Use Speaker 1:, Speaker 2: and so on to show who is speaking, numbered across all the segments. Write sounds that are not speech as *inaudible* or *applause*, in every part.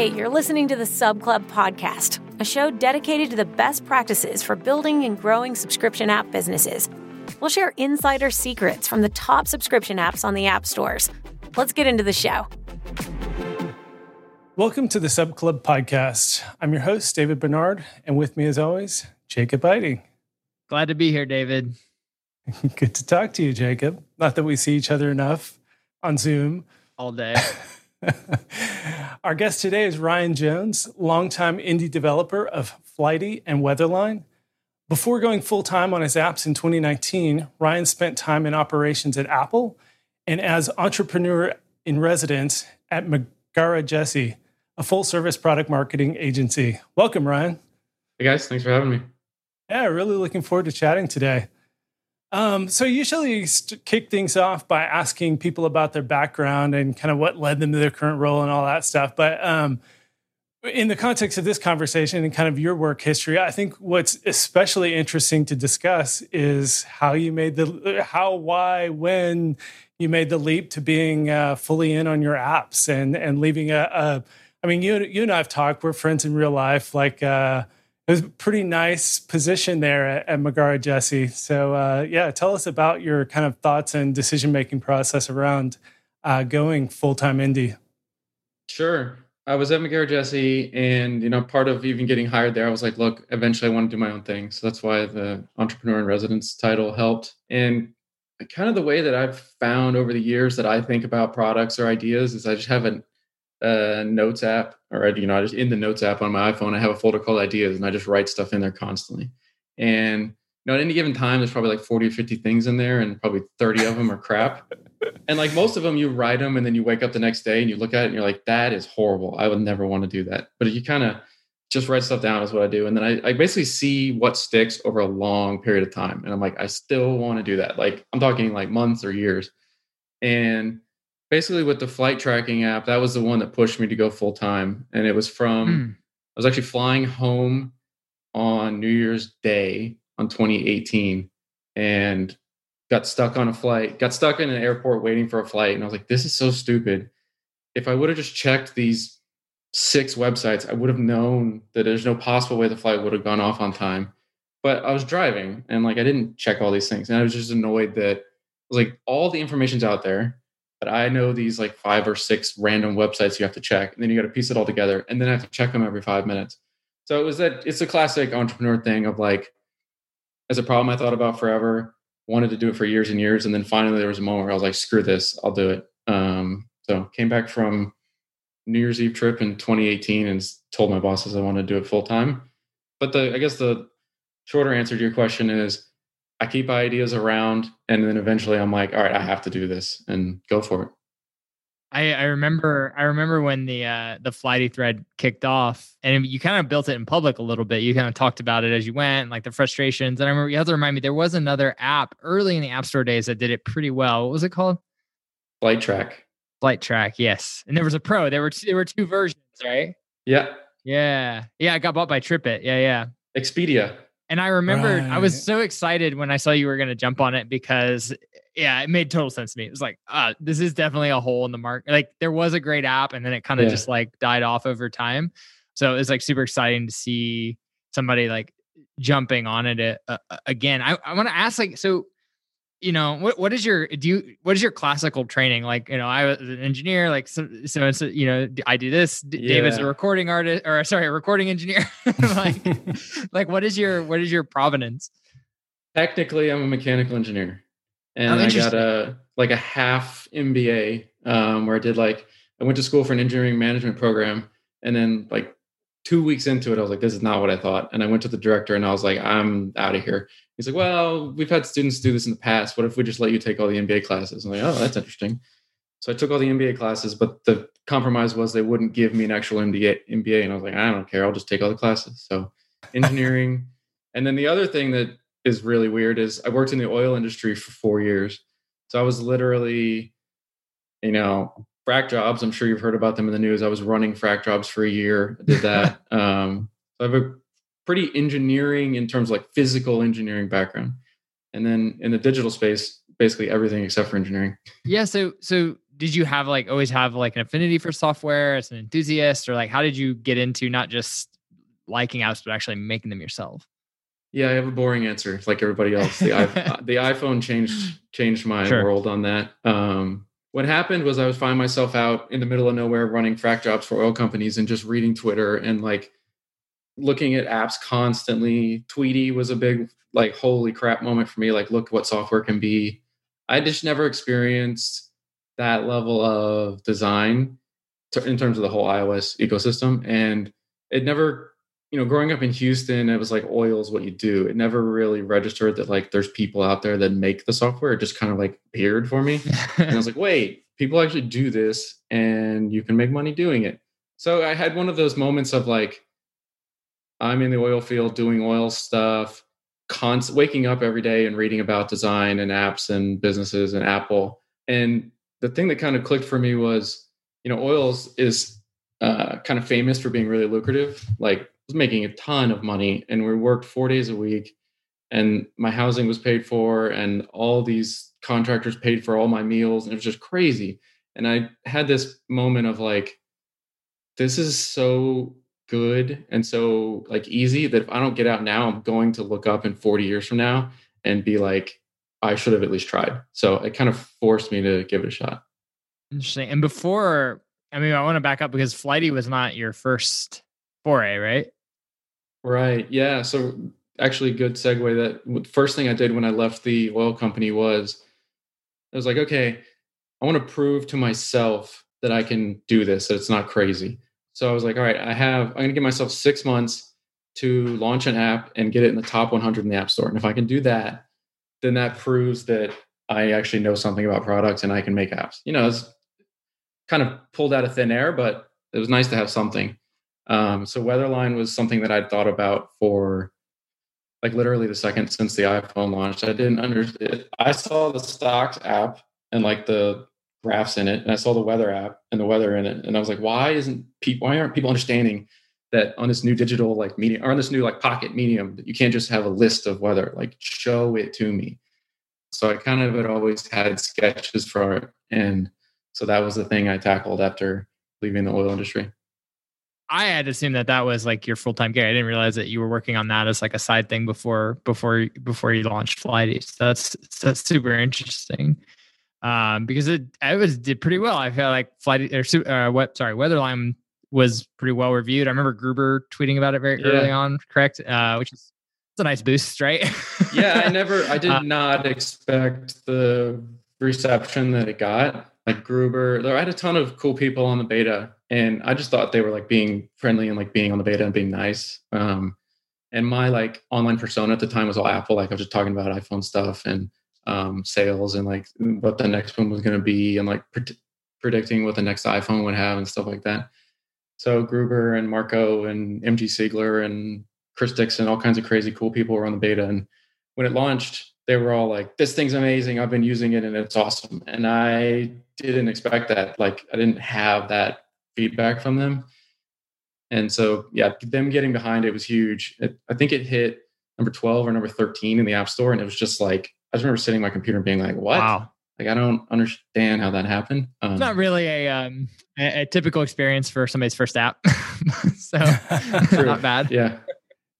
Speaker 1: Hey, you're listening to the Sub Club podcast, a show dedicated to the best practices for building and growing subscription app businesses. We'll share insider secrets from the top subscription apps on the app stores. Let's get into the show.
Speaker 2: Welcome to the Sub Club podcast. I'm your host, David Barnard, and with me, as always, Jacob Eiting.
Speaker 3: Glad to be here, David. *laughs*
Speaker 2: Good to talk to you, Jacob. Not that we see each other enough on Zoom
Speaker 3: all day. *laughs* *laughs*
Speaker 2: Our guest today is Ryan Jones, longtime indie developer of Flighty and Weatherline. Before going full time on his apps in 2019, Ryan spent time in operations at Apple and as entrepreneur in residence at Magara Jesse, a full service product marketing agency. Welcome, Ryan.
Speaker 4: Hey guys, thanks for having me.
Speaker 2: Yeah, really looking forward to chatting today. Um, so usually kick things off by asking people about their background and kind of what led them to their current role and all that stuff. But um, in the context of this conversation and kind of your work history, I think what's especially interesting to discuss is how you made the how, why, when you made the leap to being uh, fully in on your apps and and leaving a. a I mean, you you and I've talked. We're friends in real life. Like. Uh, it was a pretty nice position there at, at Magara Jessie. So uh, yeah, tell us about your kind of thoughts and decision making process around uh, going full time indie.
Speaker 4: Sure. I was at Magara Jesse, and you know, part of even getting hired there, I was like, look, eventually I want to do my own thing. So that's why the entrepreneur in residence title helped. And kind of the way that I've found over the years that I think about products or ideas is I just have an uh, notes app or you know I just in the notes app on my iphone i have a folder called ideas and i just write stuff in there constantly. And you know at any given time there's probably like 40 or 50 things in there and probably 30 of them are crap. *laughs* And like most of them you write them and then you wake up the next day and you look at it and you're like that is horrible. I would never want to do that. But you kind of just write stuff down is what i do. And then I, I basically see what sticks over a long period of time and i'm like i still want to do that. Like i'm talking like months or years. And basically with the flight tracking app, that was the one that pushed me to go full time. And it was from, mm. I was actually flying home on New Year's Day on 2018 and got stuck on a flight, got stuck in an airport waiting for a flight. And I was like, this is so stupid. If I would have just checked these six websites, I would have known that there's no possible way the flight would have gone off on time. But I was driving and like I didn't check all these things. And I was just annoyed that I was like, all the information's out there but I know these like five or six random websites you have to check, and then you got to piece it all together, and then I have to check them every five minutes. So it was that it's a classic entrepreneur thing of like, as a problem I thought about forever, wanted to do it for years and years, and then finally there was a moment where I was like, screw this, I'll do it. Um, so came back from New Year's Eve trip in 2018 and told my bosses I wanted to do it full time. But the I guess the shorter answer to your question is I keep ideas around and then eventually I'm like, all right, I have to do this and go for it.
Speaker 3: I, I remember I remember when the uh, the flighty thread kicked off and you kind of built it in public a little bit. You kind of talked about it as you went, like the frustrations. And I remember you have to remind me there was another app early in the App Store days that did it pretty well. What was it called?
Speaker 4: Flight Track.
Speaker 3: Flight Track, yes. And there was a pro. There were two, there were two versions, right?
Speaker 4: Yeah.
Speaker 3: Yeah. Yeah. I got bought by TripIt. Yeah. Yeah.
Speaker 4: Expedia.
Speaker 3: And I remembered right. I was so excited when I saw you were going to jump on it because yeah, it made total sense to me. It was like, uh, this is definitely a hole in the market. Like there was a great app and then it kind of yeah. just like died off over time. So it was like super exciting to see somebody like jumping on it uh, uh again. I, I want to ask like, so you know what what is your do you what is your classical training? Like you know i was an engineer like so, so, so you know i do this yeah. david's a recording artist or sorry a recording engineer. *laughs* Like *laughs* like what is your what is your provenance?
Speaker 4: Technically i'm a mechanical engineer. And oh, i got a like a half mba um, where i did like i went to school for an engineering management program and then like two weeks into it, I was like, this is not what I thought. And I went to the director and I was like, I'm out of here. He's like, well, we've had students do this in the past. What if we just let you take all the MBA classes? I'm like, oh, that's interesting. So I took all the MBA classes, but the compromise was they wouldn't give me an actual MBA. MBA. And I was like, I don't care. I'll just take all the classes. So engineering. *laughs* and then the other thing that is really weird is I worked in the oil industry for four years. So I was literally, you know, frac jobs. I'm sure you've heard about them in the news. I was running frac jobs for a year. I did that. *laughs* um, so I have a pretty engineering in terms of like physical engineering background. And then in the digital space, basically everything except for engineering.
Speaker 3: Yeah. So so did you have like always have like an affinity for software as an enthusiast, or like how did you get into not just liking apps but actually making them yourself?
Speaker 4: Yeah, I have a boring answer, like everybody else. The, iPhone, *laughs* the iPhone changed changed my sure. world on that. Um, what happened was I was finding myself out in the middle of nowhere running frac jobs for oil companies and just reading Twitter and like looking at apps constantly. Tweetie was a big like holy crap moment for me. Like, look what software can be. I just never experienced that level of design in terms of the whole iOS ecosystem, and it never you know, growing up in Houston, it was like oil is what you do. It never really registered that like there's people out there that make the software. It just kind of like appeared for me. *laughs* and I was like, wait, people actually do this and you can make money doing it. So I had one of those moments of like, I'm in the oil field doing oil stuff, const- waking up every day and reading about design and apps and businesses and Apple. And the thing that kind of clicked for me was, you know, oils is uh, kind of famous for being really lucrative. Like was making a ton of money and we worked four days a week and my housing was paid for and all these contractors paid for all my meals and it was just crazy. And i had this moment of like this is so good and so like easy that if i don't get out now i'm going to look up in 40 years from now and be like i should have at least tried. So it kind of forced me to give it a shot.
Speaker 3: Interesting. And before i mean i want to back up because flighty was not your first foray right
Speaker 4: Right. Yeah. So actually, good segue. That first thing I did when I left the oil company was I was like, okay, I want to prove to myself that I can do this. That it's not crazy. So I was like, all right, I have. I'm going to give myself six months to launch an app and get it in the top 100 in the App Store. And if I can do that, then that proves that I actually know something about products and I can make apps. You know, it's kind of pulled out of thin air, but it was nice to have something. Um, so Weatherline was something that I'd thought about for like literally the second since the iPhone launched. I didn't understand. I saw the stocks app and like the graphs in it, and I saw the weather app and the weather in it, and I was like, why isn't people? Why aren't people understanding that on this new digital like medium or on this new like pocket medium you can't just have a list of weather? Like show it to me. So I kind of had always had sketches for it, and so that was the thing I tackled after leaving the oil industry.
Speaker 3: I had assumed that that was like your full time gig. I didn't realize that you were working on that as like a side thing before before before you launched Flighty. So that's that's super interesting. Um, because it it was did pretty well. I feel like Flighty or uh, what sorry Weatherline was pretty well reviewed. I remember Gruber tweeting about it very yeah. early on. Correct, uh, which is it's a nice boost, right?
Speaker 4: yeah, I *laughs* never, I did uh, not expect the reception that it got. Like Gruber, There, I had a ton of cool people on the beta and I just thought they were like being friendly and like being on the beta and being nice. Um, and my like online persona at the time was all Apple. Like I was just talking about iPhone stuff and um, sales and like what the next one was going to be and like pre- predicting what the next iPhone would have and stuff like that. So Gruber and Marco and MG Siegler and Chris Dixon, all kinds of crazy cool people were on the beta. And when it launched, they were all like, "This thing's amazing! I've been using it and it's awesome." And I didn't expect that. Like I didn't have that feedback from them. And so, yeah, them getting behind it was huge. It, I think it hit number 12 or number 13 in the App Store. And it was just like, I just remember sitting my computer and being like, what? Wow. Like, I don't understand how that happened.
Speaker 3: Um, it's not really a, um, a, a, typical experience for somebody's first app. *laughs* so, *laughs* not bad.
Speaker 4: Yeah.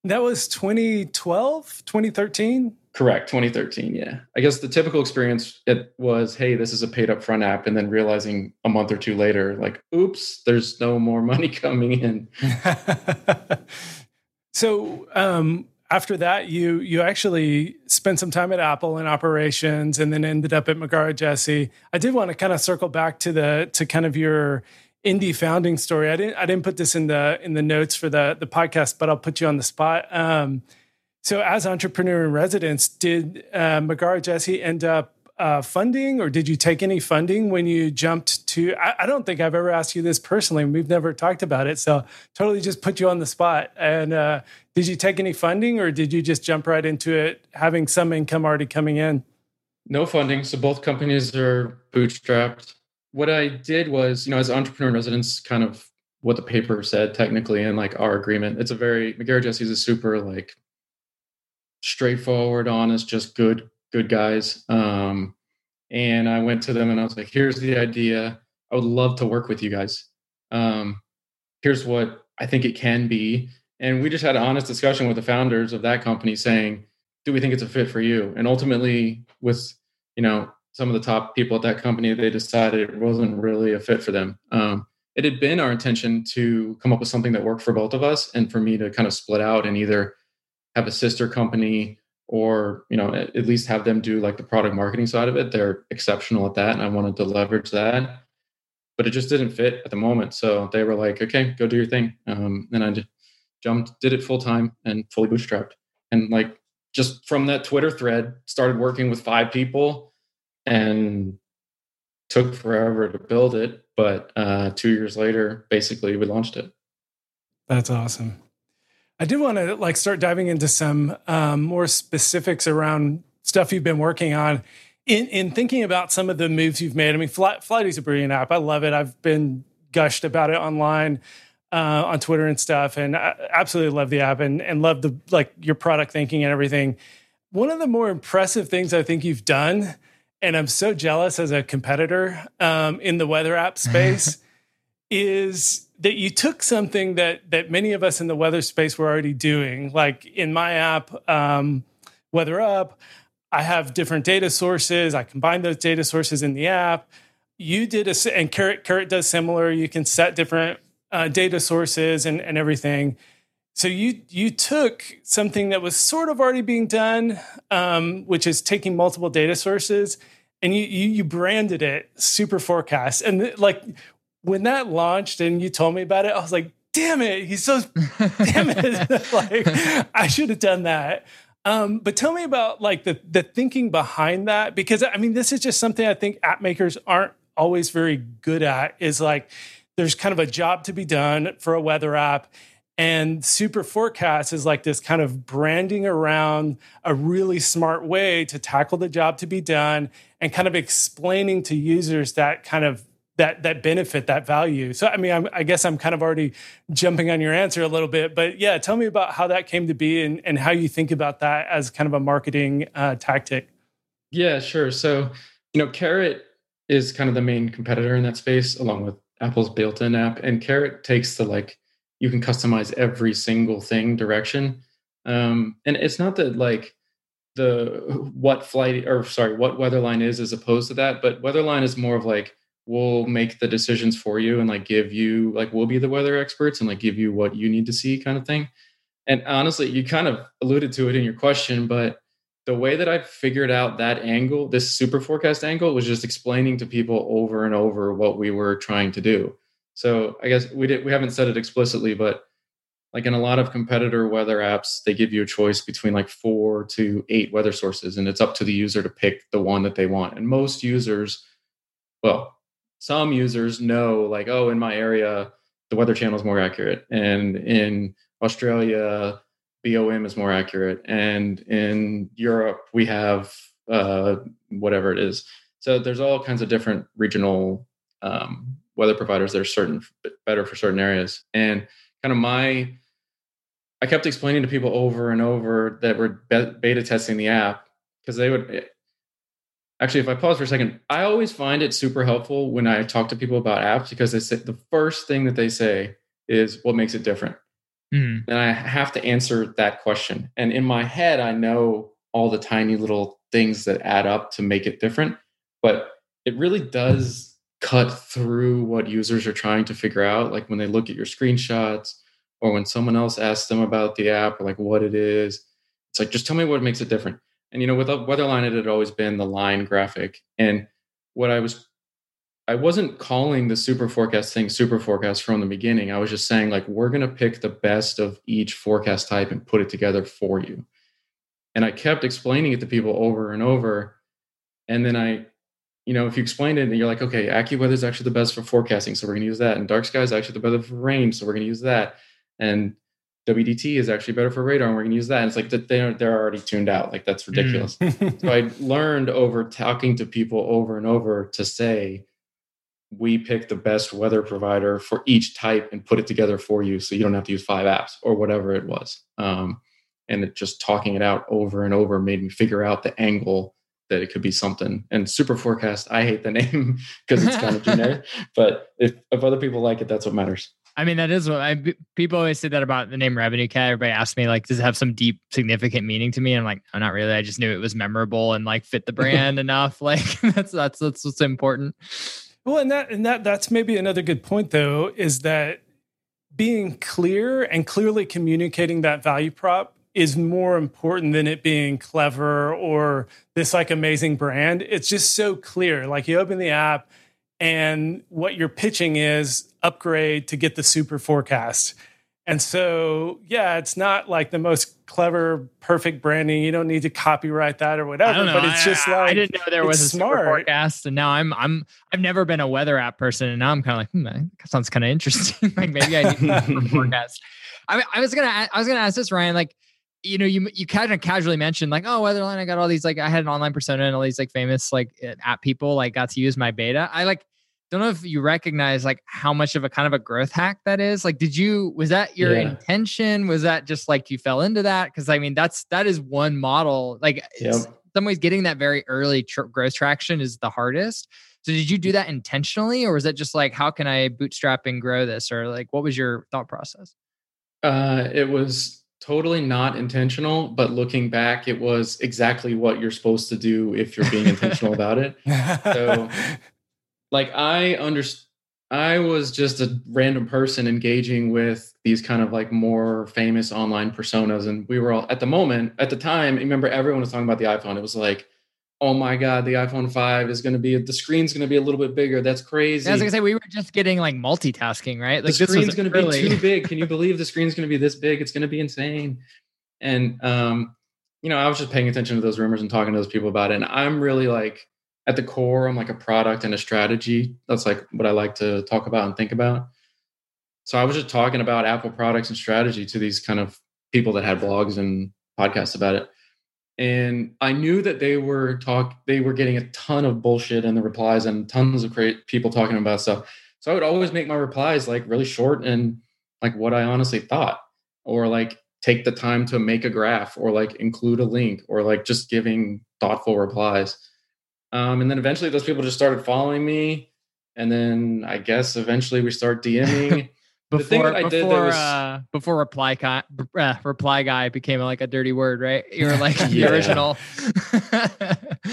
Speaker 2: That was 2012, 2013.
Speaker 4: Correct, 2013. Yeah, I guess the typical experience it was, hey, this is a paid up front app, and then realizing a month or two later, like, oops, there's no more *laughs* money coming in. *laughs*
Speaker 2: so um, after that, you you actually spent some time at Apple in operations, and then ended up at Magara Jesse. I did want to kind of circle back to the to kind of your indie founding story. I didn't I didn't put this in the in the notes for the the podcast, but I'll put you on the spot. Um, so, as entrepreneur in residence, did uh, Jesse end up uh, funding, or did you take any funding when you jumped to? I, I, don't think I've ever asked you this personally. We've never talked about it, so totally just put you on the spot. And uh, did you take any funding, or did you just jump right into it, having some income already coming in?
Speaker 4: No funding. So both companies are bootstrapped. What I did was, you know, as entrepreneur in residence, kind of what the paper said technically, and like our agreement. It's a very Magara Jesse is a super like straightforward, honest, just good, good guys. Um, and I went to them and I was like, here's the idea. I would love to work with you guys. Um, here's what I think it can be. And we just had an honest discussion with the founders of that company saying, do we think it's a fit for you? And ultimately, with you know some of the top people at that company, they decided it wasn't really a fit for them. Um, it had been our intention to come up with something that worked for both of us, and for me to kind of split out and either have a sister company or you know at least have them do like the product marketing side of it. They're exceptional at that, and I wanted to leverage that. But it just didn't fit at the moment, so they were like, "Okay, go do your thing," um, and I just jumped, did it full time, and fully bootstrapped. And like just from that Twitter thread, started working with five people and took forever to build it. But uh, two years later, basically, we launched it.
Speaker 2: That's awesome. I did want to like start diving into some um, more specifics around stuff you've been working on. In, in thinking about some of the moves you've made, I mean, Fly, Flighty's a brilliant app. I love it. I've been gushed about it online uh, on Twitter and stuff, and I absolutely love the app and and love the like your product thinking and everything. One of the more impressive things I think you've done, and I'm so jealous as a competitor um, in the weather app space, *laughs* is that you took something that that many of us in the weather space were already doing. Like in my app, um, Weather Up, I have different data sources. I combine those data sources in the app. You did a and Carrot Carrot does similar. You can set different uh, data sources and, and everything. So you you took something that was sort of already being done, um, which is taking multiple data sources, and you, you you branded it Super Forecast. And like when that launched and you told me about it, I was like, "Damn it, he's so damn it!" *laughs* *laughs* like I should have done that. Um, but tell me about like the the thinking behind that because I mean this is just something I think app makers aren't always very good at. Is like there's kind of a job to be done for a weather app. And Super Forecast is like this kind of branding around a really smart way to tackle the job to be done and kind of explaining to users that kind of that that benefit that value. So i mean I'm, i guess i'm kind of already jumping on your answer a little bit but yeah tell me about how that came to be and, and how you think about that as kind of a marketing uh, tactic.
Speaker 4: Yeah sure. So you know carrot is kind of the main competitor in that space along with Apple's built-in app, and Carrot takes the like you can customize every single thing direction. Um, and it's not that like the what flight or sorry what weatherline is as opposed to that, but weatherline is more of like we'll make the decisions for you and like give you like we'll be the weather experts and like give you what you need to see kind of thing. And honestly, you kind of alluded to it in your question, but the way that I figured out that angle, this super forecast angle, was just explaining to people over and over what we were trying to do. So I guess we did we haven't said it explicitly, but like in a lot of competitor weather apps, they give you a choice between like four to eight weather sources, and it's up to the user to pick the one that they want. And most users, well, some users know like, oh, in my area, the weather channel is more accurate, and in Australia, BOM is more accurate, and in Europe we have uh, whatever it is. So there's all kinds of different regional um, weather providers that are certain better for certain areas. And kind of my, I kept explaining to people over and over that we're beta testing the app because they would. Actually, if I pause for a second, I always find it super helpful when I talk to people about apps because they say the first thing that they say is what makes it different. Mm. And I have to answer that question. And in my head, I know all the tiny little things that add up to make it different. But it really does cut through what users are trying to figure out. Like when they look at your screenshots or when someone else asks them about the app or like what it is, it's like, just tell me what makes it different. And, you know, with Weatherline, it had always been the line graphic. And what I was I wasn't calling the super forecast thing super forecast from the beginning. I was just saying, like, we're going to pick the best of each forecast type and put it together for you. And I kept explaining it to people over and over. And then I, you know, if you explain it and you're like, okay, AccuWeather is actually the best for forecasting. So we're going to use that. And Dark Sky is actually the best for rain. So we're going to use that. And WDT is actually better for radar and we're going to use that. And it's like they're, they're already tuned out. Like that's ridiculous. Mm. *laughs* so I learned over talking to people over and over to say, we pick the best weather provider for each type and put it together for you so you don't have to use five apps or whatever it was um, and it just talking it out over and over made me figure out the angle that it could be something. And super forecast, I hate the name *laughs* because it's kind of generic. *laughs* But if, if other people like it, that's what matters.
Speaker 3: I mean, that is what I people always say that about the name Revenue Cat. Everybody asks me like, does it have some deep, significant meaning to me? I'm like, no, not really. I just knew it was memorable and like fit the *laughs* brand enough. *laughs* Like that's that's that's what's important.
Speaker 2: Well, and that and that that's maybe another good point though is that being clear and clearly communicating that value prop is more important than it being clever or this like amazing brand. It's just so clear. Like you open the app and what you're pitching is upgrade to get the super forecast. And so, yeah, it's not like the most clever, perfect branding. You don't need to copyright that or whatever. But it's just
Speaker 3: I,
Speaker 2: like
Speaker 3: I didn't know there was a
Speaker 2: smart.
Speaker 3: super forecast, and now I'm I'm I've never been a weather app person, and now I'm kind of like, hmm, that sounds kind of interesting. *laughs* like maybe I need a *laughs* forecast. I, I was gonna I was gonna ask this, Ryan. Like, you know, you you kind of casually mentioned like, oh, Weatherline, I got all these like I had an online persona and all these like famous like app people like got to use my beta. I like don't know if you recognize like how much of a kind of a growth hack that is. Like, did you was that your yeah. intention? Was that just like you fell into that? Because I mean, that's that is one model. Like, yep. some ways, getting that very early tr- growth traction is the hardest. So, did you do that intentionally, or was that just like, how can I bootstrap and grow this, or like, what was your thought process?
Speaker 4: Uh, it was totally not intentional, but looking back, it was exactly what you're supposed to do if you're being intentional about it. So *laughs* like I understand. I was just a random person engaging with these kind of like more famous online personas. And we were all at the moment, at the time, remember everyone was talking about the iPhone. It was like, oh my God, the iPhone 5 is going to be, the screen's going to be a little bit bigger. That's crazy.
Speaker 3: I was going to say, we were just getting like multitasking, right?
Speaker 4: Like the screen's going to really... be too big. Can you *laughs* believe the screen's going to be this big? It's going to be insane. And, um, you know, I was just paying attention to those rumors and talking to those people about it. And I'm really like, at the core, I'm like a product and a strategy. That's like what I like to talk about and think about. So I was just talking about Apple products and strategy to these kind of people that had blogs and podcasts about it. And I knew that they were talk they were getting a ton of bullshit in the replies and tons of great people talking about stuff. So I would always make my replies like really short and like what I honestly thought, or like take the time to make a graph, or like include a link, or like just giving thoughtful replies. Um, and then eventually those people just started following me. And then I guess eventually we start DMing. *laughs*
Speaker 3: before before was, uh, before reply guy uh, reply guy became like a dirty word, right? You were like *laughs* the original. *laughs*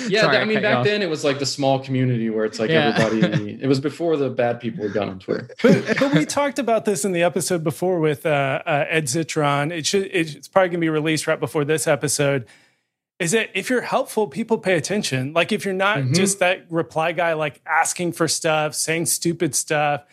Speaker 4: yeah, Sorry, I mean back then it was like the small community where it's like yeah. everybody. it was before the bad people were done on Twitter.
Speaker 2: but, but we talked about this in the episode before with uh, uh Ed Zitron. It should it's probably gonna be released right before this episode is that if you're helpful, people pay attention. Like if you're not mm-hmm. just that reply guy, like asking for stuff, saying stupid stuff.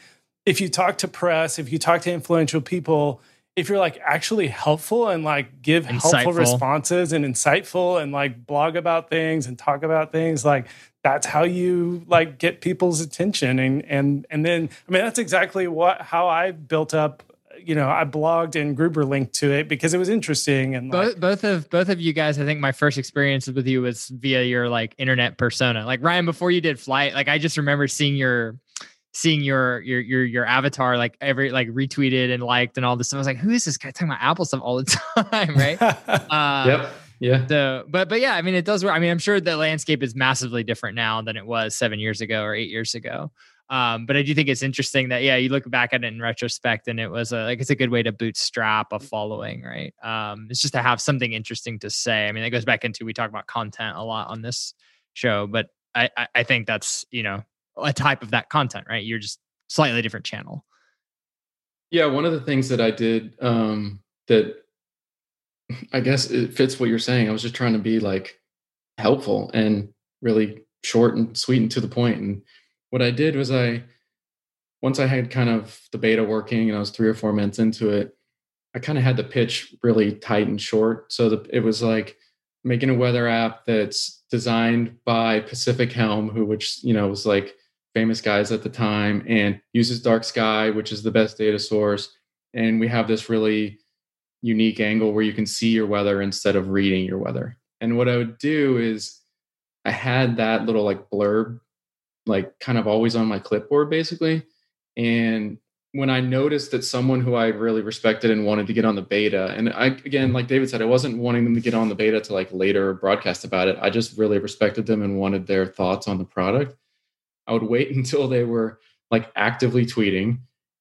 Speaker 2: If you talk to press, if you talk to influential people, if you're like actually helpful and like give insightful. helpful responses and insightful and like blog about things and talk about things, like that's how you like get people's attention. And and and then I mean that's exactly what how I built up you know, I blogged and Gruber linked to it because it was interesting. And
Speaker 3: both, like, both of both of you guys, I think my first experience with you was via your like internet persona. Like Ryan, before you did flight, like I just remember seeing your seeing your your your your avatar like every like retweeted and liked and all this stuff. I was like, who is this guy talking about Apple stuff all the *laughs* time, right? *laughs*
Speaker 4: uh, yep. Yeah.
Speaker 3: So, but but yeah, I mean, it does work. I mean, I'm sure the landscape is massively different now than it was seven years ago or eight years ago. Um, but I do think it's interesting that yeah, you look back at it in retrospect, and it was a, like it's a good way to bootstrap a following, right? Um, it's just to have something interesting to say. I mean, it goes back into we talk about content a lot on this show, but I I, I think that's you know a type of that content, right? You're just slightly different channel.
Speaker 4: Yeah, one of the things that I did um, that *laughs* I guess it fits what you're saying. I was just trying to be like helpful and really short and sweet and to the point and what I did was I, once I had kind of the beta working and I was three or four months into it, I kind of had the pitch really tight and short. So the, it was like making a weather app that's designed by Pacific Helm, who, which, you know, was like famous guys at the time and uses dark sky, which is the best data source. And we have this really unique angle where you can see your weather instead of reading your weather. And what I would do is I had that little like blurb like kind of always on my clipboard basically. And when I noticed that someone who I really respected and wanted to get on the beta, and I again, like David said, I wasn't wanting them to get on the beta to like later broadcast about it. I just really respected them and wanted their thoughts on the product. I would wait *laughs* until they were like actively tweeting,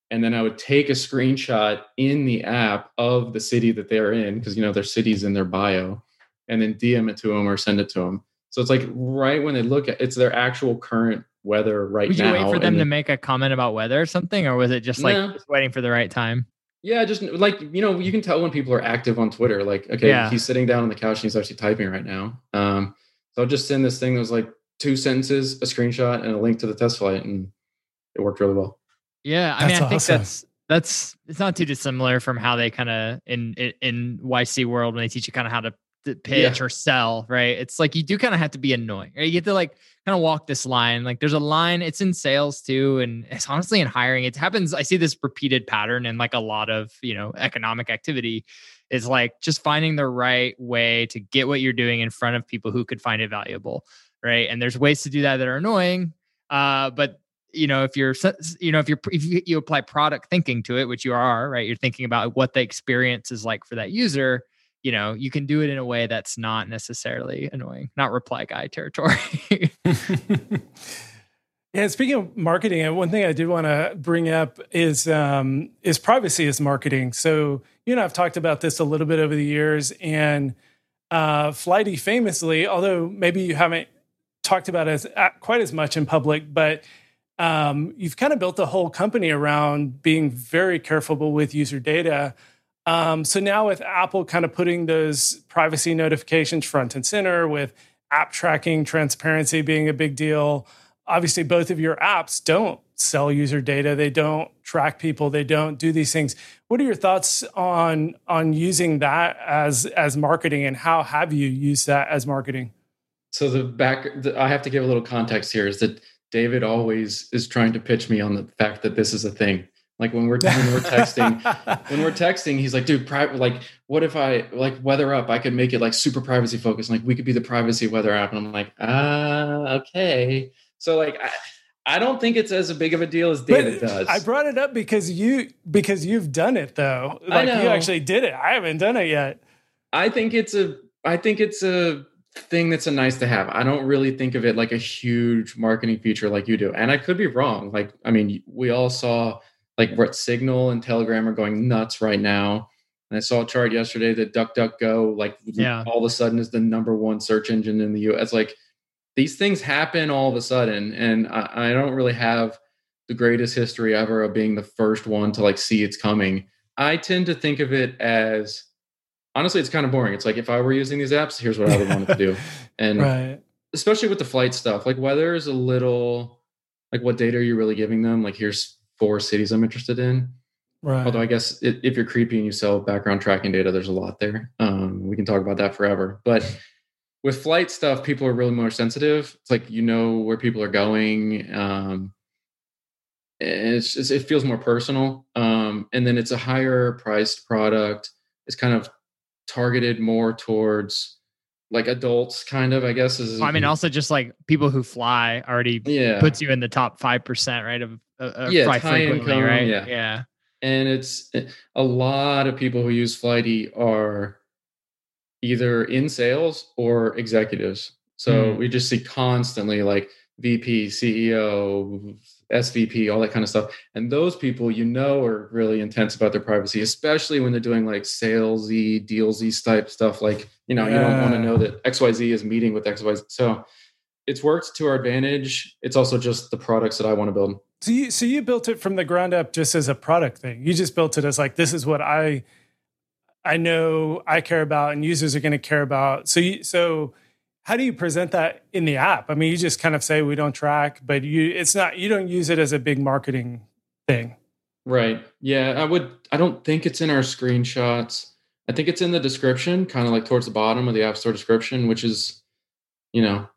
Speaker 4: and then I would take a screenshot in the app of the city that they're in because you know their city's in their bio, and then DM it to them or send it to them. So it's like right when they look at it's their actual current weather right
Speaker 3: Would
Speaker 4: now.
Speaker 3: you wait for them to make a comment about weather or something, or was it just like no. just waiting for the right time?
Speaker 4: Yeah, just like you know, you can tell when people are active on Twitter. Like, okay, yeah. he's sitting down on the couch and he's actually typing right now. Um, so I'll just send this thing that was like two sentences, a screenshot, and a link to the test flight, and it worked really well.
Speaker 3: Yeah, I that's mean, I think that's that's it's not too dissimilar from how they kind of in, in in YC world when they teach you kind of how to pitch yeah. or sell, right? It's like you do kind of have to be annoying. Right? You have to like kind of walk this line. Like there's a line, it's in sales too, and it's honestly in hiring. It happens. I see this repeated pattern in like a lot of you know economic activity. Is like just finding the right way to get what you're doing in front of people who could find it valuable, right? And there's ways to do that that are annoying, uh, but you know if you're you know if you're if you, you apply product thinking to it which you are right you're thinking about what the experience is like for that user you know, you can do it in a way that's not necessarily annoying, not reply guy territory. *laughs*
Speaker 2: yeah, speaking of marketing, one thing I did want to bring up is um, is privacy as marketing. So you know, I've talked about this a little bit over the years, and uh, Flighty famously, although maybe you haven't talked about as uh, quite as much in public, but um, you've kind of built the whole company around being very careful with user data. Um, so now with Apple kind of putting those privacy notifications front and center, with app tracking transparency being a big deal, obviously both of your apps don't sell user data. They don't track people. They don't do these things. What are your thoughts on on using that as as marketing, and how have you used that as marketing?
Speaker 4: So the back, the, I have to give a little context here. Is that David always is trying to pitch me on the fact that this is a thing. Like when we're when we're texting, *laughs* when we're texting, he's like, dude, private. Like, what if I like weather up? I could make it like super privacy focused. Like we could be the privacy weather app. And I'm like, ah, okay. So like, I, I don't think it's as big of a deal as David but does.
Speaker 2: I brought it up because you because you've done it though. Like you actually did it. I haven't done it yet.
Speaker 4: I think it's a I think it's a thing that's a nice to have. I don't really think of it like a huge marketing feature like you do. And I could be wrong. Like I mean, we all saw like what Signal and Telegram are going nuts right now. And I saw a chart yesterday that DuckDuckGo, like yeah. all of a sudden, is the number one search engine in the U.S. Like these things happen all of a sudden, and I, I don't really have the greatest history ever of being the first one to like see it's coming. I tend to think of it as honestly, it's kind of boring. It's like if I were using these apps, here's what I would want to do, *laughs* and right. especially with the flight stuff, like weather is a little like what data are you really giving them? Like here's four cities I'm interested in. Right. Although I guess it, if you're creepy and you sell background tracking data, there's a lot there. Um, we can talk about that forever. But with flight stuff, people are really more sensitive. It's like you know where people are going. Um, it's, it's, it feels more personal. Um, and then it's a higher priced product. It's kind of targeted more towards like adults kind of i guess is
Speaker 3: i mean also just like people who fly already yeah. puts you in the top 5% right of uh, yeah, fly frequently income, right
Speaker 4: yeah yeah and it's a lot of people who use flighty are either in sales or executives so mm. we just see constantly like vp ceo SVP, all that kind of stuff. And those people, you know, are really intense about their privacy, especially when they're doing like salesy, dealsy type stuff. Like, you know, yeah. you don't want to know that XYZ is meeting with XYZ. So it's worked to our advantage. It's also just the products that I want to build.
Speaker 2: So you, so you built it from the ground up just as a product thing. You just built it as like, this is what I, I know I care about and users are going to care about. So you, so how do you present that in the app? I mean, you just kind of say we don't track, but you it's not you don't use it as a big marketing thing.
Speaker 4: Right. Yeah, I would I don't think it's in our screenshots. I think it's in the description, kind of like towards the bottom of the App Store description, which is you know,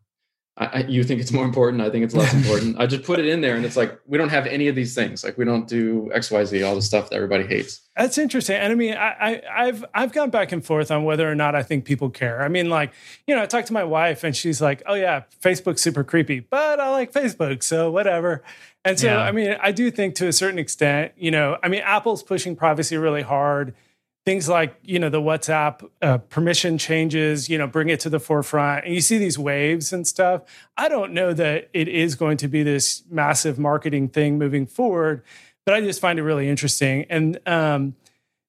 Speaker 4: I, you think it's more important. I think it's less important. I just put it in there, and it's like we don't have any of these things. Like we don't do X, Y, Z, all the stuff that everybody hates.
Speaker 2: That's interesting. And I mean, I, I, have I've gone back and forth on whether or not I think people care. I mean, like you know, I talked to my wife, and she's like, "Oh yeah, Facebook's super creepy," but I like Facebook, so whatever. And so, yeah. I mean, I do think to a certain extent, you know, I mean, Apple's pushing privacy really hard things like you know the whatsapp uh, permission changes you know bring it to the forefront and you see these waves and stuff. I don't know that it is going to be this massive marketing thing moving forward but i just find it really interesting. And um,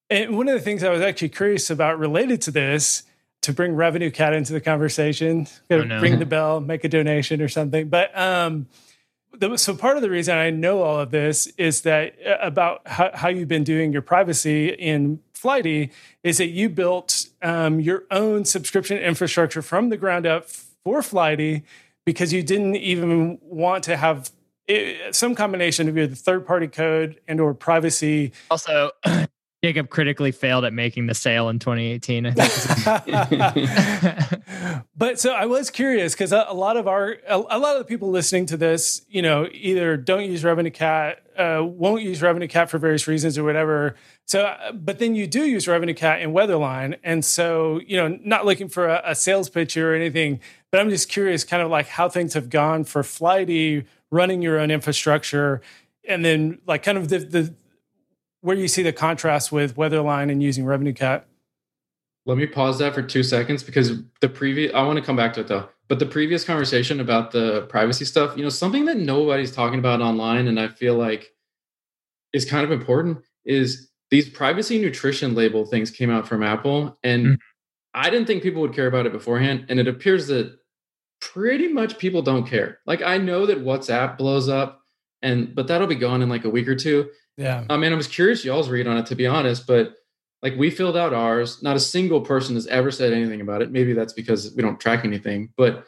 Speaker 2: and one of the things i was actually curious about related to this to bring revenue cat into the conversation oh, no. ring the *laughs* bell make a donation or something. But um, so part of the reason I know all of this is that uh, about how, how you've been doing your privacy in Flighty is that you built um, your own subscription infrastructure from the ground up for Flighty because you didn't even want to have it, eh, some combination of either third party code and or privacy.
Speaker 3: Also, *clears throat* Jacob critically failed at making the sale in 2018. *laughs*
Speaker 2: but so I was curious because a, a, lot of our a, a, lot of the people listening to this, you know, either don't use RevenueCat, uh, won't use RevenueCat for various reasons or whatever. So, uh, but then you do use RevenueCat in Weatherline, and so you know, not looking for a, a sales pitch or anything, but I'm just curious, kind of like how things have gone for Flighty running your own infrastructure, and then like kind of the the where you see the contrast with Weatherline and using Revenue RevenueCat.
Speaker 4: Let me pause that for two seconds because the previous, I want to come back to it though. But the previous conversation about the privacy stuff, you know, something that nobody's talking about online, and I feel like is kind of important is these privacy nutrition label things came out from Apple. And mm-hmm. I didn't think people would care about it beforehand. And it appears that pretty much people don't care. Like I know that WhatsApp blows up and but that'll be gone in like a week or two.
Speaker 2: Yeah.
Speaker 4: I mean, I was curious y'all's read on it to be honest, but like we filled out ours. Not a single person has ever said anything about it. Maybe that's because we don't track anything, but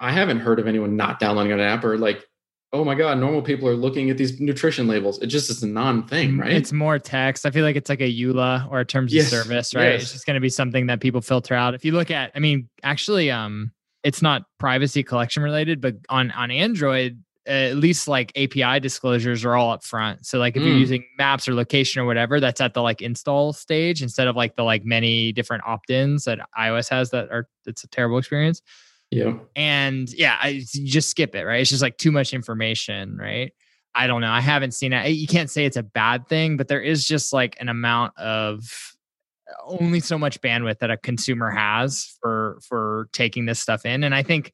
Speaker 4: I haven't heard of anyone not downloading an app or like, oh my god, normal people are looking at these nutrition labels. It just is a non-thing, mm, right?
Speaker 3: It's more text. I feel like it's like a EULA or a terms yes. of service, right? Yes. It's just going to be something that people filter out. If you look at, I mean, actually, um, it's not privacy collection related, but on on Android, at least like API disclosures are all up front. So like if mm. you're using maps or location or whatever, that's at the like install stage instead of like the like many different opt-ins that iOS has that are it's a terrible experience.
Speaker 4: Yeah.
Speaker 3: And yeah, I, you just skip it, right? It's just like too much information, right? I don't know. I haven't seen it. You can't say it's a bad thing, but there is just like an amount of only so much bandwidth that a consumer has for for taking this stuff in. And I think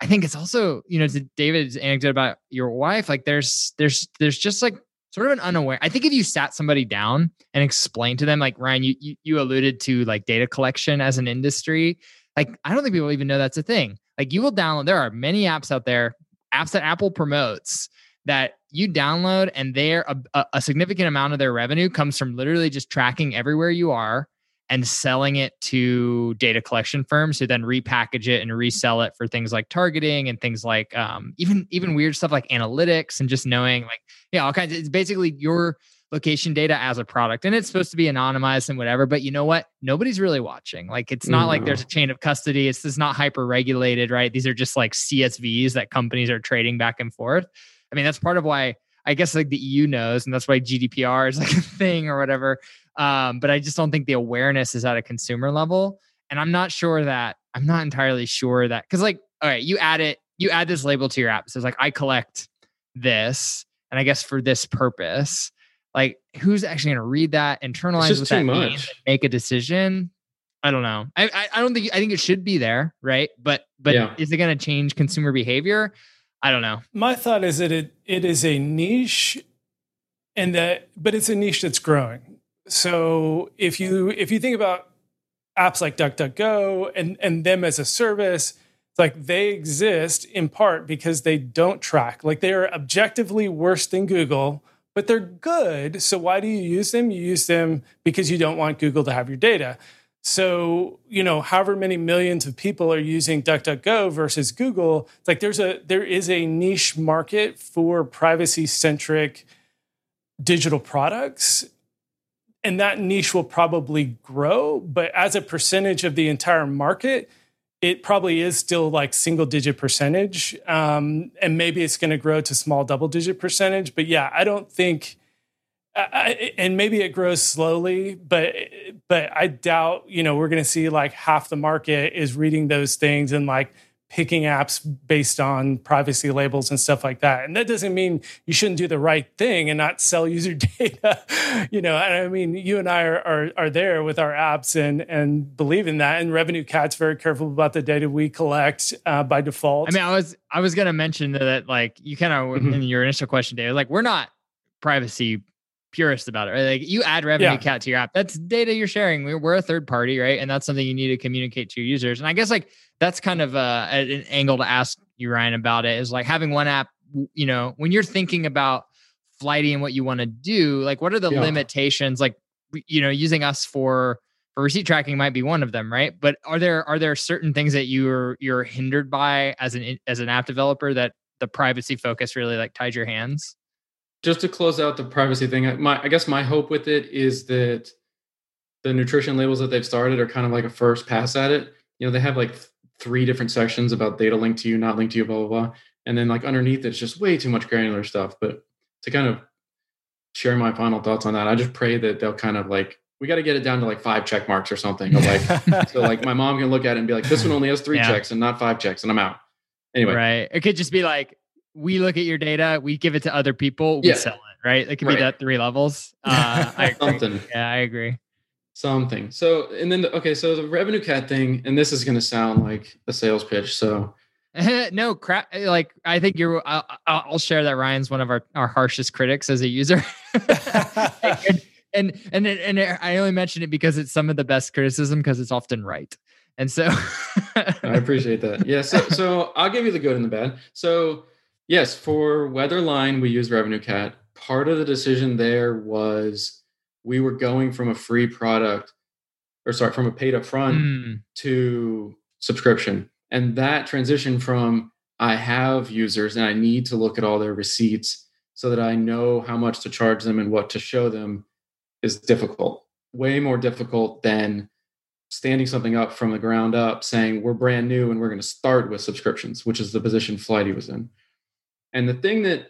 Speaker 3: I think it's also, you know, to David's anecdote about your wife, like there's there's there's just like sort of an unaware. I think if you sat somebody down and explained to them, like Ryan, you you, you alluded to like data collection as an industry. Like I don't think people even know that's a thing. Like you will download. There are many apps out there, apps that Apple promotes that you download, and they're a, a significant amount of their revenue comes from literally just tracking everywhere you are and selling it to data collection firms who then repackage it and resell it for things like targeting and things like um, even even weird stuff like analytics and just knowing like yeah all kinds of, it's basically your location data as a product. And it's supposed to be anonymized and whatever but you know what? Nobody's really watching. Like it's not like there's a chain of custody. It's just not hyper regulated right? These are just like csvs that companies are trading back and forth. I mean that's part of why i guess like the eu knows and that's why gdpr is like *laughs* a thing or whatever um, but I just don't think the awareness is at a consumer level. And I'm not sure that I'm not entirely sure that because like, all right, you add it, you add this label to your app. So it's like I collect this, and I guess for this purpose. Like, who's actually going to read that, internalize what that much. means, make a decision? I don't know. I, I, I don't think I think it should be there, right? But but yeah. is it going to change consumer behavior? I don't know.
Speaker 2: My thought is that it it is a niche, and that but it's a niche that's growing so if you if you think about apps like DuckDuckGo and and them as a service, it's like they exist in part because they don't track. Like they are objectively worse than Google, but they're good. So why do you use them? You use them because you don't want Google to have your data. So, you know, however many millions of people are using DuckDuckGo versus Google, it's like there's a there is a niche market for privacy centric digital products and that niche will probably grow but as a percentage of the entire market it probably is still like single digit percentage. Um, and maybe it's going to grow to small double digit percentage. But yeah, I don't think, I, and maybe it grows slowly, but but I doubt you know we're going to see like half the market is reading those things and like picking apps based on privacy labels and stuff like that. And that doesn't mean you shouldn't do the right thing and not sell *laughs* user data. you know, and I mean, you and I are, are, are there with our apps and and believe in that. And Revenue Cat's very careful about the data we collect uh, by default.
Speaker 3: I mean, I was I was going to mention that like you kind of mm-hmm. in your initial question, Dave, like we're not privacy purist about it. Right? Like you add revenue yeah. cat to your app, that's data you're sharing. We're, we're, a third party, right? And that's something you need to communicate to your users. And I guess like that's kind of uh, a, an angle to ask you, Ryan, about it is like having one app. You know, when you're thinking about flighty and what you want to do, like what are the yeah. limitations? Like you know, using us for for receipt tracking might be one of them, right? But are there are there certain things that you're you're hindered by as an as an app developer that the privacy focus really like tied your hands?
Speaker 4: Just to close out the privacy thing, my I guess my hope with it is that the nutrition labels that they've started are kind of like a first pass at it. You know, they have like three different sections about data linked to you, not linked to you, blah blah blah, and then like underneath it's just way too much granular stuff. But to kind of share my final thoughts on that, I just pray that they'll kind of like we got to get it down to like five check marks or something. like *laughs* so, like my mom can look at it and be like, this one only has three yeah. checks and not five checks, and I'm out. Anyway,
Speaker 3: right? It could just be like we look at your data, we give it to other people, we yeah. sell it, right? It could right. be that three levels. *laughs* Uh, I agree. Something. Yeah, I agree.
Speaker 4: Something. So, and then, okay, so the RevenueCat thing, and this is going to sound like a sales pitch. So, *laughs*
Speaker 3: no crap. Like, I think you're, I'll, I'll, share that Ryan's one of our, our harshest critics as a user. *laughs* and, and, and, and I only mention it because it's some of the best criticism because it's often right. And so
Speaker 4: I appreciate that. Yeah. So, so I'll give you the good and the bad. So, Yes, for Weatherline, we use RevenueCat. Part of the decision there was we were going from a free product, or sorry, from a paid upfront mm. to subscription. And that transition from I have users and I need to look at all their receipts so that I know how much to charge them and what to show them is difficult. Way more difficult than standing something up from the ground up saying we're brand new and we're going to start with subscriptions, which is the position Flighty was in. And the thing that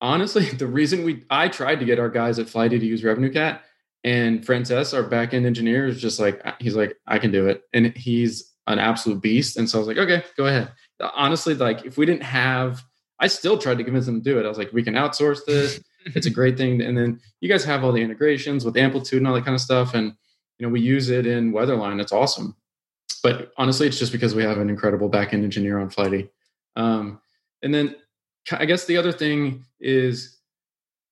Speaker 4: honestly, *laughs* the reason we I tried to get our guys at Flighty to use RevenueCat and Frances, our backend engineer, is just like he's like, I can do it. And he's an absolute beast. And so I was like, okay, go ahead. Honestly, like if we didn't have I still tried to convince them to do it. I was like, we can outsource this. *laughs* it's a great thing. And then you guys have all the integrations with amplitude and all that kind of stuff. And you know, we use it in Weatherline. It's awesome. But honestly, it's just because we have an incredible backend engineer on Flighty. Um, and then I guess the other thing is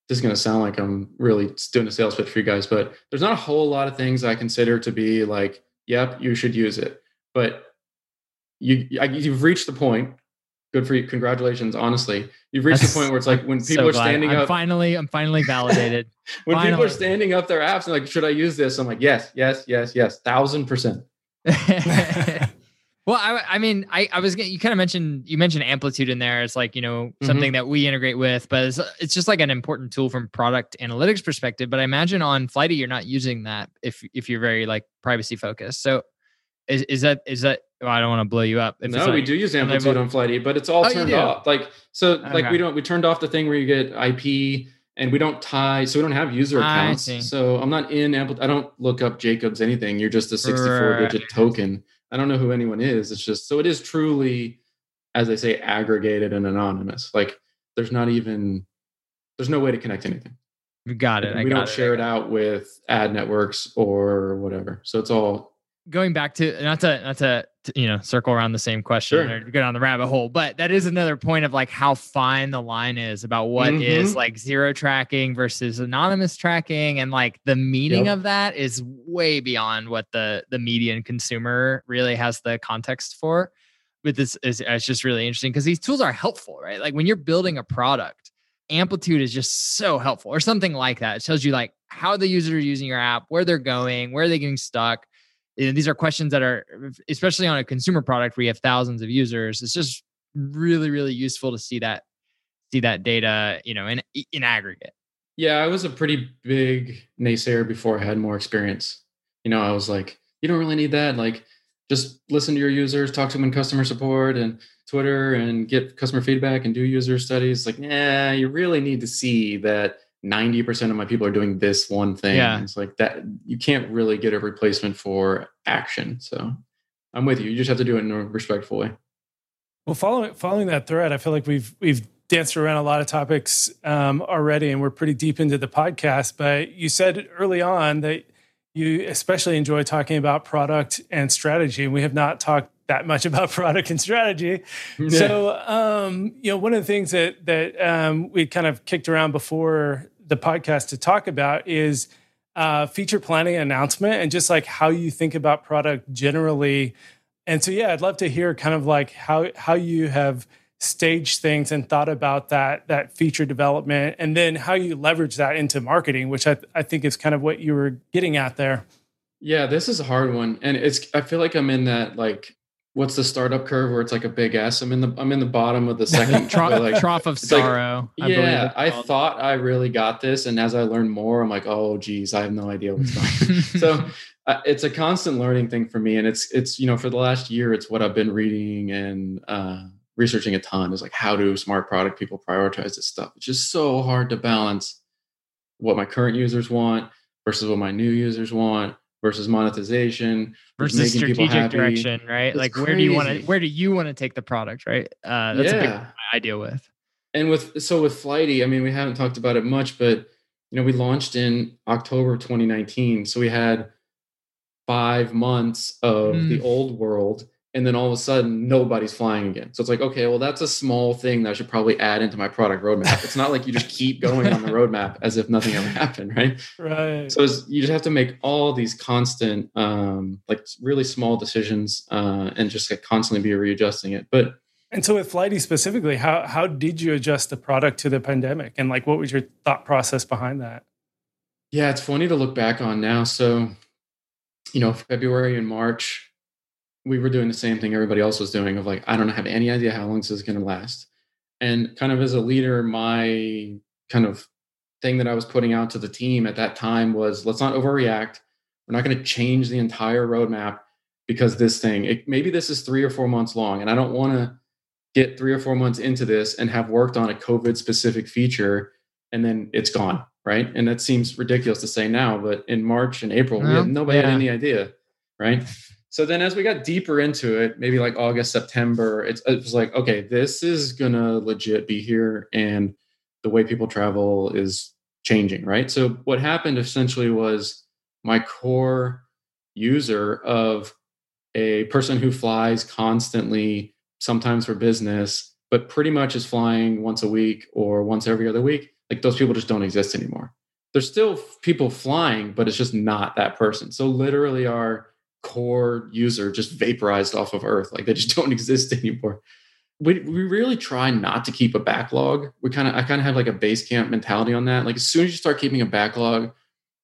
Speaker 4: this is going to sound like I'm really doing a sales pitch for you guys, but there's not a whole lot of things I consider to be like, yep, you should use it. But you you've reached the point. Good for you. Congratulations. Honestly, you've reached That's, the point where it's like when people so are standing
Speaker 3: I'm
Speaker 4: up.
Speaker 3: Finally, I'm finally validated. *laughs*
Speaker 4: when
Speaker 3: finally.
Speaker 4: people are standing up their apps and like, should I use this? I'm like, yes, yes, yes, yes, thousand percent. *laughs*
Speaker 3: Well, I, I mean, I, I was you kind of mentioned you mentioned amplitude in there. It's like you know mm-hmm. something that we integrate with, but it's, it's just like an important tool from product analytics perspective. But I imagine on Flighty you're not using that if if you're very like privacy focused. So is is that is that? Well, I don't want to blow you up.
Speaker 4: no, like, we do use amplitude on Flighty, but it's all oh, turned off. Like so, okay. like we don't we turned off the thing where you get IP and we don't tie so we don't have user accounts so i'm not in amplitude i don't look up jacobs anything you're just a 64 right. digit token I don't know who anyone is. It's just so it is truly, as they say, aggregated and anonymous. Like there's not even there's no way to connect anything.
Speaker 3: We got it.
Speaker 4: we don't it. share it out with ad networks or whatever. So it's all
Speaker 3: going back to not to not to, to you know circle around the same question sure. or go down the rabbit hole, but that is another point of like how fine the line is about what mm-hmm. is like zero tracking versus anonymous tracking, and like the meaning yep. of that is way beyond what the the median consumer really has the context for. But this is it's just really interesting because these tools are helpful, right? Like when you're building a product, Amplitude is just so helpful, or something like that. It tells you like how the user is using your app, where they're going, where are they're getting stuck you know, these are questions that are especially on a consumer product where you have thousands of users it's just really really useful to see that see that data you know in in aggregate
Speaker 4: yeah i was a pretty big naysayer before i had more experience you know i was like you don't really need that like just listen to your users, talk to them in customer support and Twitter and get customer feedback and do user studies. Like, yeah, you really need to see that 90% of my people are doing this one thing. Yeah. It's like that you can't really get a replacement for action. So I'm with you. You just have to do it in a respectful way.
Speaker 2: Well, following following that thread, I feel like we've we've danced around a lot of topics um, already, and we're pretty deep into the podcast. But you said early on that you especially enjoy talking about product and strategy, and we have not talked that much *laughs* about product and strategy. Yeah. So, um, you know, one of the things that that um, we kind of kicked around before the podcast to talk about is uh, feature planning announcement and just like how you think about product generally. And so, yeah, I'd love to hear kind of like how how you have staged things and thought about that that feature development, and then how you leverage that into marketing, which I, I think is kind of what you were getting at there.
Speaker 4: Yeah, this is a hard one, and it's I feel like I'm in that like what's the startup curve where it's like a big S. I'm in the I'm in the bottom of the second *laughs*
Speaker 3: trough, like, trough of sorrow.
Speaker 4: Like, yeah, I thought I really got this, and as I learn more, I'm like, oh geez, I have no idea what's *laughs* going. on. so uh, it's a constant learning thing for me, and it's it's you know for the last year, it's what I've been reading and uh, researching a ton. Is like how do smart product people prioritize this stuff? It's just so hard to balance what my current users want versus what my new users want versus monetization
Speaker 3: versus strategic direction, right? It's like crazy. where do you want to where do you want to take the product, right? Uh, that's yeah. a big I deal with.
Speaker 4: And with so with Flighty, I mean, we haven't talked about it much, but you know, we launched in October 2019, so we had five months of mm. the old world and then all of a sudden nobody's flying again. So it's like, okay, well, that's a small thing that I should probably add into my product roadmap. It's not like you just keep going on the *laughs* roadmap as if nothing ever happened, right?
Speaker 2: Right.
Speaker 4: So you just have to make all these constant, um, like really small decisions, uh, and just like constantly be readjusting it. But
Speaker 2: and so with Flighty specifically, how how did you adjust the product to the pandemic, and like what was your thought process behind that?
Speaker 4: Yeah, it's funny to look back on now. So, you know, February and March we were doing the same thing everybody else was doing of like, I don't have any idea how long this is going to last. And kind of as a leader, my kind of thing that I was putting out to the team at that time was let's not overreact. We're not going to change the entire roadmap because this thing, it, maybe this is three or four months long. And I don't want to get three or four months into this and have worked on a COVID specific feature and then it's gone. Right. And that seems ridiculous to say now, but in March and April, we had, nobody yeah. had any idea. Right. So then as we got deeper into it, maybe like August, September, it, it was like, okay, this is going to legit be here. And the way people travel is changing, right? So what happened essentially was my core user of a person who flies constantly, sometimes for business, but pretty much is flying once a week or once every other week, like those people just don't exist anymore. There's still people flying, but it's just not that person. So literally our core user just vaporized off of Earth. Like they just *laughs* don't exist anymore. We, we really try not to keep a backlog. We kind of I kind of have like a Basecamp mentality on that. Like as soon as you start keeping a backlog,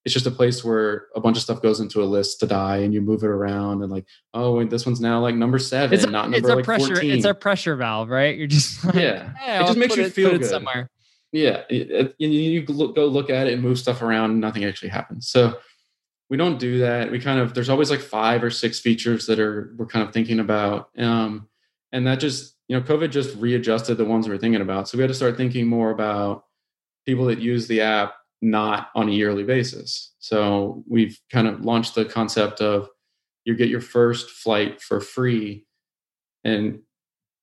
Speaker 4: it's just a place where a bunch of stuff goes into a list to die and you move it around and like oh wait, this one's now like number seven
Speaker 3: it's a,
Speaker 4: not number
Speaker 3: it's a
Speaker 4: like
Speaker 3: pressure
Speaker 4: 14.
Speaker 3: it's a pressure valve right you're just *laughs*
Speaker 4: like, yeah hey, it just makes you it, feel good somewhere yeah it, it, you, you go look at it and move stuff around and nothing actually happens so we don't do that. We kind of there's always like five or six features that are we're kind of thinking about, um, and that just you know COVID just readjusted the ones we are thinking about. So we had to start thinking more about people that use the app not on a yearly basis. So we've kind of launched the concept of you get your first flight for free, and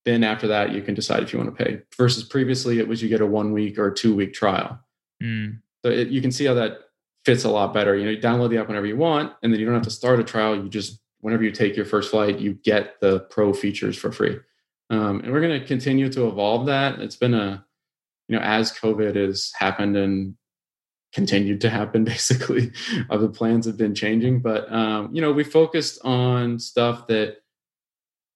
Speaker 4: then after that you can decide if you want to pay. Versus previously it was you get a one week or two week trial. Mm. So it, you can see how that fits a lot better. You know, you download the app whenever you want, and then you don't have to start a trial. You just whenever you take your first flight, you get the pro features for free. Um, and we're going to continue to evolve that. It's been a, you know, as COVID has happened and continued to happen, *laughs* basically, the plans have been changing. But um, you know, we focused on stuff that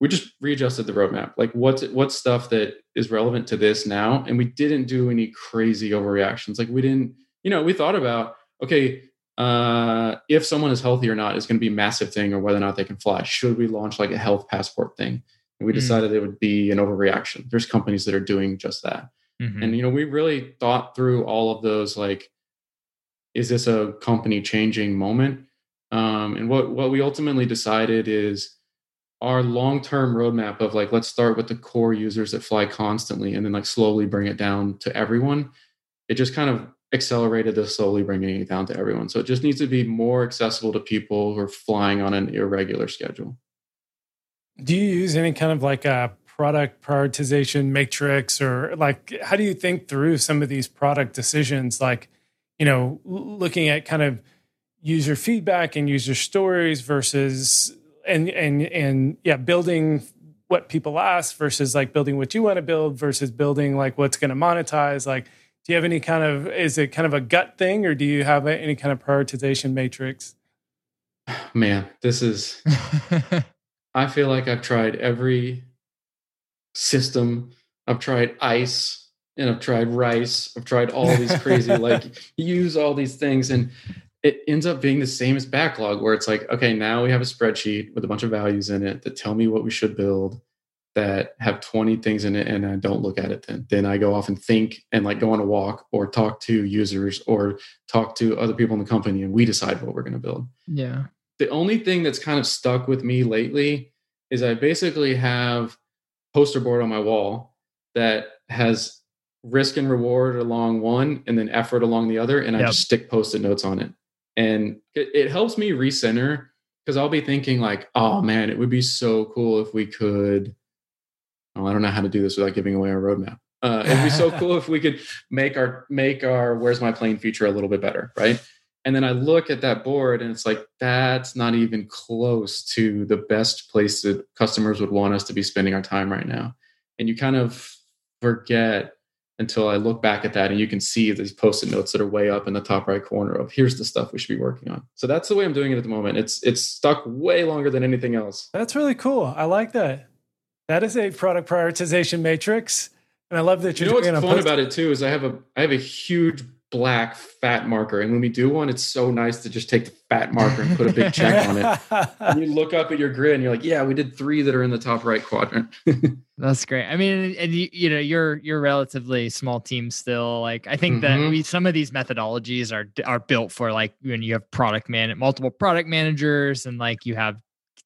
Speaker 4: we just readjusted the roadmap. Like what's what's stuff that is relevant to this now, and we didn't do any crazy overreactions. Like we didn't, you know, we thought about okay, uh, if someone is healthy or not is going to be a massive thing, or whether or not they can fly. Should we launch like a health passport thing? And we hmm. decided mm. it would be an overreaction. There's companies that are doing just that. Mm-hmm. And you know, we really thought through all of those. Like, is this a company changing moment? Um, and what what we ultimately decided is our long-term roadmap of like let's start with the core users that fly constantly and then like slowly bring it down to everyone it just kind of accelerated this slowly bringing it down to everyone. So it just needs to be more accessible to people who are flying on an irregular schedule.
Speaker 2: Do you use any kind of like a product prioritization matrix or like how do you think through some of these product decisions? Like you know looking at kind of user feedback and user stories versus and and and yeah, building what people ask versus like building what you want to build versus building like what's going to monetize. Like, do you have any kind of is it kind of a gut thing or do you have any kind of prioritization matrix?
Speaker 4: Man, this is. *laughs* I feel like I've tried every system. I've tried ice and I've tried rice. I've tried all these crazy *laughs* like use all these things and it ends up being the same as backlog where it's like okay now we have a spreadsheet with a bunch of values in it that tell me what we should build that have 20 things in it and i don't look at it then then i go off and think and like go on a walk or talk to users or talk to other people in the company and we decide what we're going to build
Speaker 3: yeah
Speaker 4: the only thing that's kind of stuck with me lately is i basically have poster board on my wall that has risk and reward along one and then effort along the other and yep. i just stick post-it notes on it and it, it helps me recenter because I'll be thinking like, oh man, it would be so cool if we could. Oh, I don't know how to do this without giving away our roadmap. Uh, it'd be so *laughs* cool if we could make our make our where's my plane feature a little bit better, right? And then I look at that board and it's like that's not even close to the best place that customers would want us to be spending our time right now. And you kind of forget until I look back at that and you can see these post-it notes that are way up in the top right corner of here's the stuff we should be working on. So that's the way I'm doing it at the moment. It's it's stuck way longer than anything else.
Speaker 2: That's really cool. I like that. That is a product prioritization matrix. And I love that
Speaker 4: you're you know what's fun about it too is I have a I have a huge black fat marker. And when we do one, it's so nice to just take the fat marker and put a big check on it. *laughs* And you look up at your grid and you're like, yeah, we did three that are in the top right quadrant. *laughs*
Speaker 3: That's great. I mean, and you, you know, you're you're relatively small team still. Like I think mm-hmm. that we some of these methodologies are are built for like when you have product man multiple product managers and like you have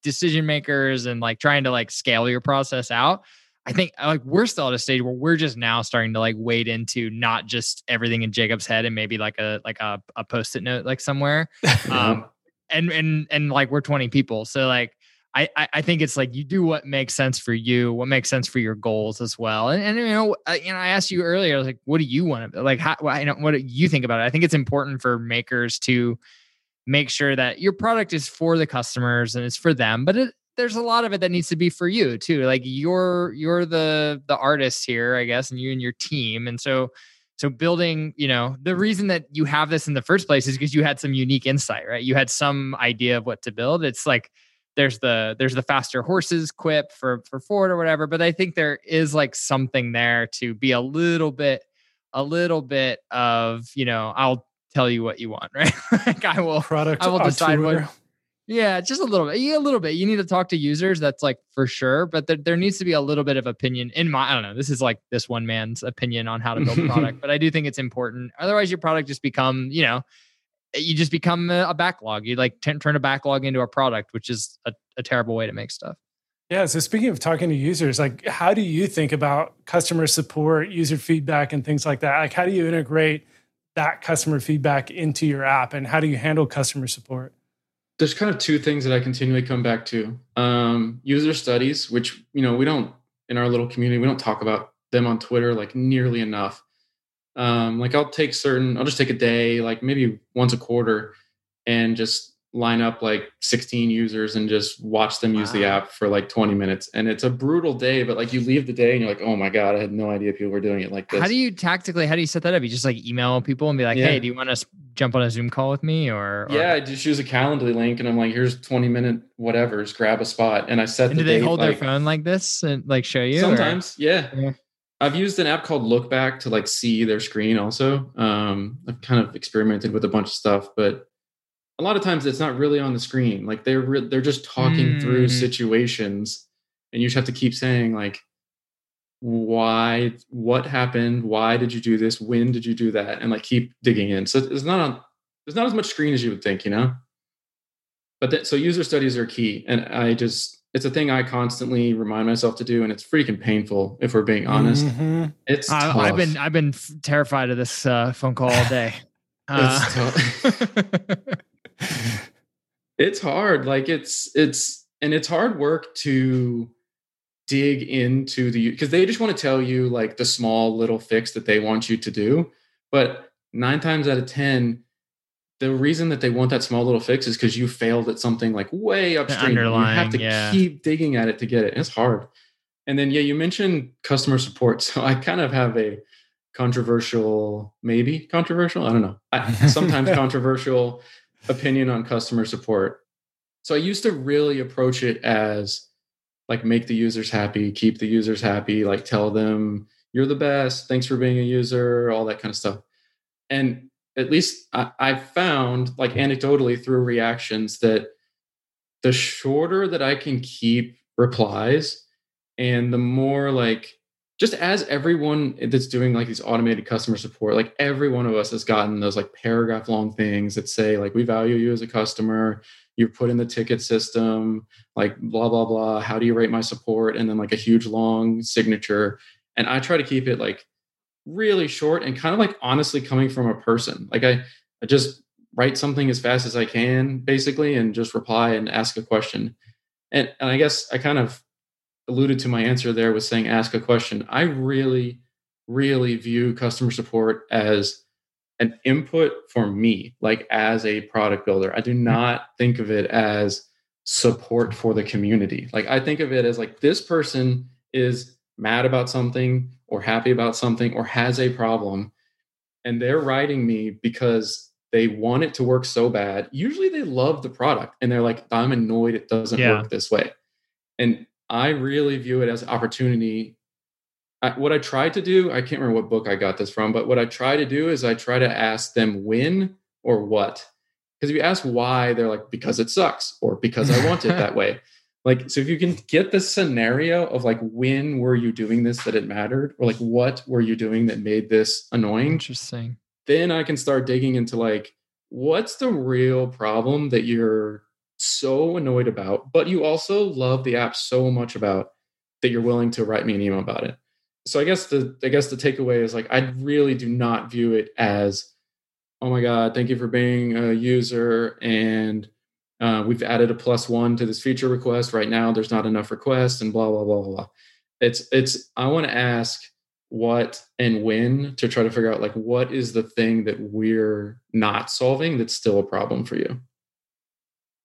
Speaker 3: decision makers and like trying to like scale your process out I think uh, like we're still at a stage where we're just now starting to like wade into not just everything in Jacob's head and maybe like a like a, a post-it note like somewhere. *laughs* Uh-huh. Um and and and like we're 20 people. So like I, I think it's like you do what makes sense for you, what makes sense for your goals as well. And, and you know, I, you know, I asked you earlier, I was like, what do you want to like? How, you know, what do you think about it? I think it's important for makers to make sure that your product is for the customers and it's for them, but it, there's a lot of it that needs to be for you too. Like you're you're the the artist here, I guess, and you and your team. And so so building, you know, the reason that you have this in the first place is because you had some unique insight, right? You had some idea of what to build. It's like there's the there's the faster horses quip for for Ford or whatever, but I think there is like something there to be a little bit a little bit of, you know, I'll tell you what you want, *laughs* right? like I will
Speaker 2: product
Speaker 3: I will
Speaker 2: decide what
Speaker 3: yeah, just a little bit. Yeah, a little bit. You need to talk to users. That's like for sure. But there, there needs to be a little bit of opinion in my. I don't know. This is like this one man's opinion on how to build a *laughs* product, but I do think it's important. Otherwise, your product just become you know, you just become a, a backlog. You like t- turn a backlog into a product, which is a, a terrible way to make stuff.
Speaker 2: Yeah. So speaking of talking to users, like how do you think about customer support, user feedback, and things like that? Like how do you integrate that customer feedback into your app, and how do you handle customer support?
Speaker 4: there's kind of two things that I continually come back to. Um, user studies, which you know we don't in our little community, we don't talk about them on Twitter like nearly enough. Um, like I'll take certain, I'll just take a day, like maybe once a quarter, and just line up like 16 users and just watch them wow. use the app for like 20 minutes. And it's a brutal day, but like you leave the day and you're like, oh my God, I had no idea people were doing it like this.
Speaker 3: How do you tactically, how do you set that up? You just like email people and be like, yeah. hey, do you want to jump on a Zoom call with me? Or, or,
Speaker 4: yeah, I just use a Calendly link and I'm like, here's 20 minute whatever, just grab a spot. And I set
Speaker 3: and
Speaker 4: the
Speaker 3: do they
Speaker 4: date,
Speaker 3: hold
Speaker 4: like,
Speaker 3: their phone like this and like show you?
Speaker 4: Sometimes, yeah. yeah. I've used an app called Lookback to like see their screen also. Um, I've kind of experimented with a bunch of stuff, but a lot of times it's not really on the screen like they're re- they're just talking mm. through situations and you just have to keep saying like why what happened why did you do this when did you do that and like keep digging in so it's not on there's not as much screen as you would think you know but that, so user studies are key and i just it's a thing I constantly remind myself to do, and it's freaking painful if we're being honest. Mm-hmm. It's uh,
Speaker 3: I've been I've been terrified of this uh, phone call all day. *laughs*
Speaker 4: Uh, *laughs* *laughs* it's, hard. Like it's it's and it's hard work to dig into the because they just want to tell you like the small little fix that they want you to do, but nine times out of ten the reason that they want that small little fix is because you failed at something like way upstream. You have to yeah. keep digging at it to get it. And It's hard. And then, yeah, you mentioned customer support. *laughs* So I kind of have a controversial, maybe controversial, I don't know, I, sometimes *laughs* controversial opinion on customer support. So I used to really approach it as like make the users happy, keep the users happy, like tell them you're the best, thanks for being a user, all that kind of stuff. And at least I, I found like anecdotally through reactions that the shorter that I can keep replies and the more like just as everyone that's doing like these automated customer support like every one of us has gotten those like paragraph long things that say like we value you as a customer you put in the ticket system like blah blah blah how do you rate my support and then like a huge long signature and i try to keep it like really short and kind of like honestly coming from a person. Like I, I just write something as fast as I can, basically, and just reply and ask a question. And, and I guess I kind of alluded to my answer there was saying ask a question. I really, really view customer support as an input for me, like as a product builder. I do hmm. not think of it as support for the community. Like I think of it as like this person is mad about something or happy about something or has a problem and they're writing me because they want it to work so bad usually they love the product and they're like i'm annoyed it doesn't yeah. work this way and i really view it as opportunity. I, what i try to do i can't remember what book i got this from but what i try to do is i try to ask them when or what. Because if you ask why they're like because it sucks or because i want it that *laughs* way. Like so if you can get the scenario of like when were you doing this that it mattered or like what were you doing that made this annoying
Speaker 3: interesting.
Speaker 4: then i can start digging into like what's the real problem that you're so annoyed about but you also love the app so much about that you're willing to write me an email about it so i guess the i guess the takeaway is like i really do not view it as oh my god thank you for being a user and uh, we've added a plus one to this feature request. Right now, there's not enough requests, and blah blah blah blah. It's it's. I want to ask what and when to try to figure out like what is the thing that we're not solving that's still a problem for you.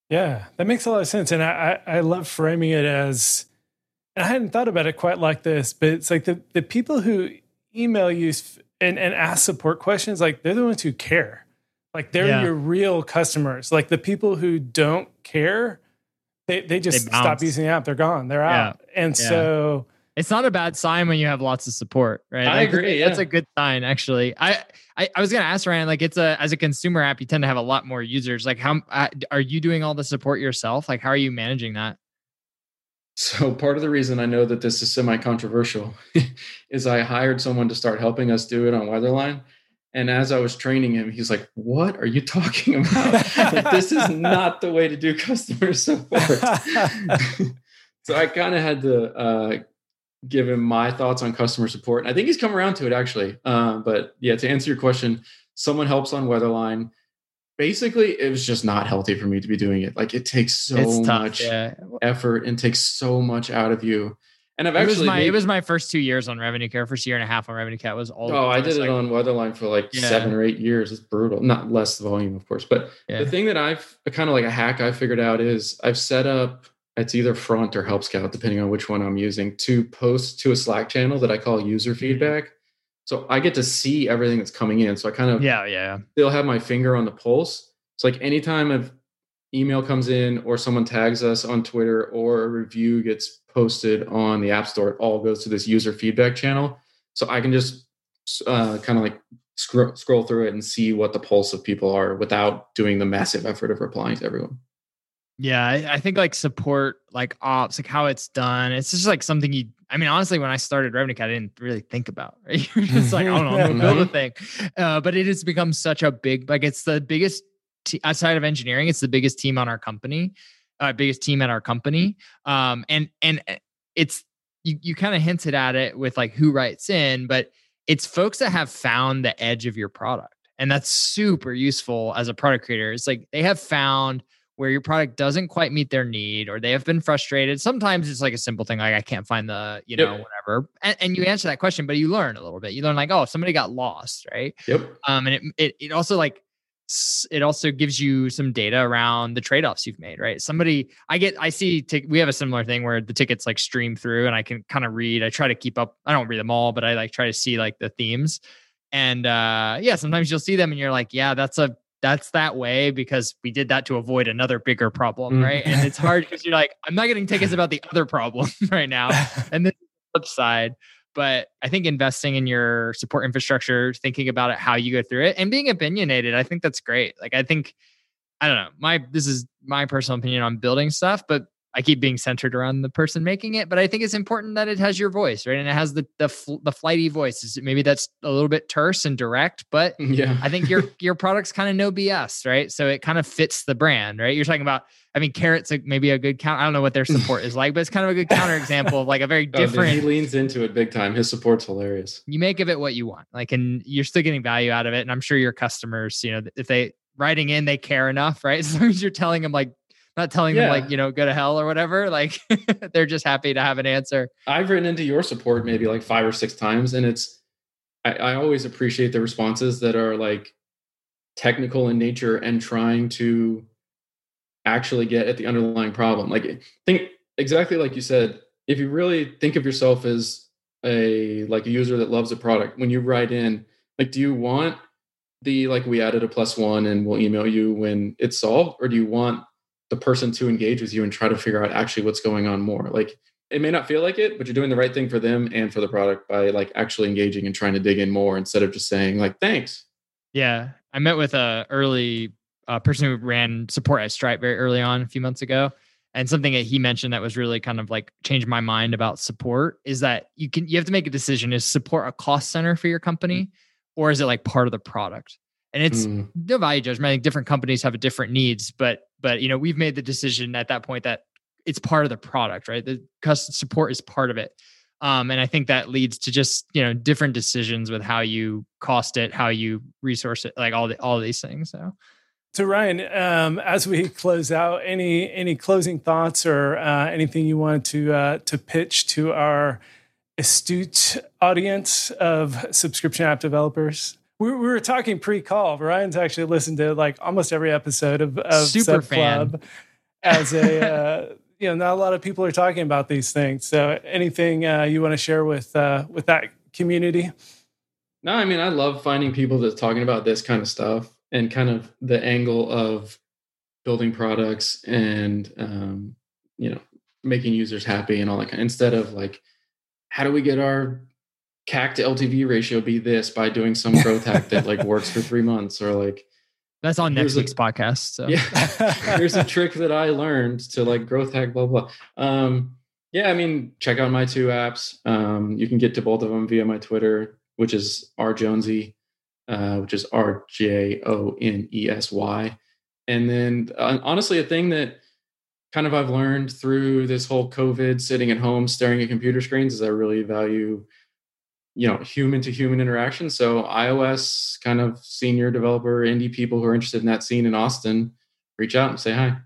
Speaker 2: Yeah, that makes a lot of sense, and I I, I love framing it as. I hadn't thought about it quite like this, but it's like the the people who email you and, and ask support questions, like they're the ones who care like they're yeah. your real customers. Like the people who don't care, they they just they stop using the app. They're gone. They're out. Yeah. And yeah. so
Speaker 3: it's not a bad sign when you have lots of support, right?
Speaker 4: I
Speaker 3: like,
Speaker 4: agree.
Speaker 3: That's a good sign, actually. I, I, I was gonna ask Ryan, like, it's a as a consumer app, you tend to have a lot more users. Like, how uh, are you doing all the support yourself? Like, how are you managing that?
Speaker 4: So part of the reason I know that this is semi-controversial *laughs* is I hired someone to start helping us do it on Weatherline and as I was training him, he's like, What are you talking about? like, this is not the way to do customer support. *laughs* *laughs* so I kind of had to uh, give him my thoughts on customer support. And I think he's come around to it actually. Uh, but yeah, to answer your question, someone helps on Weatherline. Basically, it was just not healthy for me to be doing it. Like it takes so much yeah. effort and takes so much out of you. And I've
Speaker 3: it
Speaker 4: actually
Speaker 3: was my
Speaker 4: made,
Speaker 3: it was my first two years on RevenueCat, first year and a half on RevenueCat was all.
Speaker 4: Oh, I did it on Weatherline for like yeah. seven or eight years. It's brutal. Not less volume, of course, but yeah. the thing that I've kind of like a hack I figured out is I've set up it's either Front or Help Scout, depending on which one I'm using, to post to a Slack channel that I call user mm-hmm. feedback. So I get to see everything that's coming in. So I kind of
Speaker 3: yeah yeah
Speaker 4: still have my finger on the pulse. It's like anytime an email comes in or someone tags us on Twitter or a review gets posted on the App Store, it all goes to this user feedback channel. So I can just uh, kind of like scroll, scroll through it and see what the pulse of people are without doing the massive effort of replying to everyone.
Speaker 3: Yeah, I, I think like support, like ops, like how it's done. It's just like something you. I mean, honestly, when I started RevenueCat, I didn't really think about. Right? *laughs* You're just like, I don't *laughs* know, build a thing. Uh, but it has become such a big, like, it's the biggest t- outside of engineering. It's the biggest team on our company, uh, biggest team at our company. Um, and and eh, it's you you kind of hinted at it with like who writes in, but it's folks that have found the edge of your product. And that's super useful as a product creator. It's like they have found where your product doesn't quite meet their need or they have been frustrated. Sometimes it's like a simple thing like I can't find the, you know, yep. whatever. And, and, you answer that question, but you learn a little bit. You learn like, oh, somebody got lost, right?
Speaker 4: Yep.
Speaker 3: Um, and it, it it also like it also gives you some data around the trade-offs you've made right somebody i get i see t- we have a similar thing where the tickets like stream through and i can kind of read i try to keep up i don't read them all but i like try to see like the themes and uh yeah sometimes you'll see them and you're like yeah that's a that's that way because we did that to avoid another bigger problem, mm. right? And it's hard because you're like, I'm not getting tickets about the other problem *laughs* right now. *laughs* And then the flip side. But I think investing in your support infrastructure, thinking about it, how you go through it, and being opinionated, I think that's great. Like I think, I don't know, my this is my personal opinion on building stuff, but I keep being centered around the person making it, but I think it's important that it has your voice, right? And it has the the fl- the flighty voice. Maybe that's a little bit terse and direct, but *laughs* yeah, I think your your product's kind of no BS, right? So it kind of fits the brand, right? You're talking about, I mean, Carrot's maybe a good count. I don't know what their support is like, but it's kind of a good counter example of like a very *laughs* oh, different.
Speaker 4: Oh, he leans into it big time. His support's hilarious.
Speaker 3: You make of it what you want, like, and you're still getting value out of it. And I'm sure your customers, you know, if they writing in, they care enough, right? *laughs* As long as you're telling them like not telling yeah. them like you know go to hell or whatever like *laughs* they're just happy to have an answer
Speaker 4: i've written into your support maybe like five or six times and it's I, I always appreciate the responses that are like technical in nature and trying to actually get at the underlying problem like think exactly like you said if you really think of yourself as a like a user that loves a product when you write in like do you want the like we added a plus one and we'll email you when it's solved or do you want the person to engage with you and try to figure out actually what's going on more. Like it may not feel like it, but you're doing the right thing for them and for the product by like actually engaging and trying to dig in more instead of just saying like thanks.
Speaker 3: Yeah, I met with a early uh, person who ran support at Stripe very early on a few months ago, and something that he mentioned that was really kind of like changed my mind about support is that you can you have to make a decision: is support a cost center for your company, or is it like part of the product? and it's mm. no value judgment. I think different companies have different needs, but but you know we've made the decision at that point that it's part of the product, right? The customer support is part of it, um, and I think that leads to just you know different decisions with how you cost it, how you resource it, like all the all these things. So.
Speaker 2: So Ryan, um, as we close out, any any closing thoughts or uh, anything you wanted to uh, to pitch to our astute audience of subscription app developers? We, we were talking pre-call. Ryan's actually listened to like almost every episode of, of
Speaker 3: Sub Club
Speaker 2: as a uh, *laughs* you know not a lot of people are talking about these things. So anything uh, you want to share with uh, with that community?
Speaker 4: No, I mean I love finding people that's talking about this kind of stuff and kind of the angle of building products and um, you know making users happy and all that kind. Of, instead of like how do we get our CAC to LTV ratio be this by doing some growth hack that like works for three months or like
Speaker 3: that's on next week's a, podcast. So
Speaker 4: yeah, *laughs* here's a trick that I learned to like growth hack, blah, blah. Um, yeah, I mean, check out my two apps. Um, you can get to both of them via my Twitter, which is R Jonesy, uh, which is R J O N E S Y. And then uh, honestly, a thing that kind of I've learned through this whole COVID sitting at home staring at computer screens is I really value you know human to human interaction. So ios kind of senior developer indie people who are interested in that scene in austin reach out and say hi.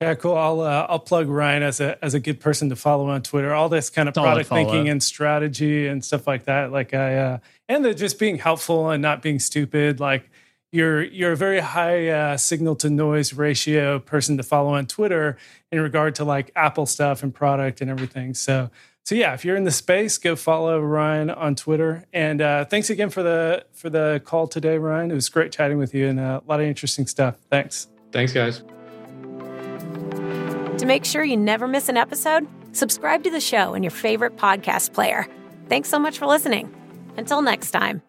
Speaker 2: Yeah cool. I'll uh, i'll plug ryan as a as a good person to follow on twitter. All this kind of Solid product follow. thinking and strategy and stuff like that like i uh and the just being helpful and not being stupid. Like you're you're a very high uh, signal to noise ratio person to follow on Twitter in regard to like Apple stuff and product and everything. So so yeah, if you're in the space, go follow Ryan on Twitter. And uh, thanks again for the for the call today, Ryan. It was great chatting with you and uh, a lot of interesting stuff. Thanks.
Speaker 4: Thanks, guys.
Speaker 1: To make sure you never miss an episode, subscribe to the show in your favorite podcast player. Thanks so much for listening. Until next time.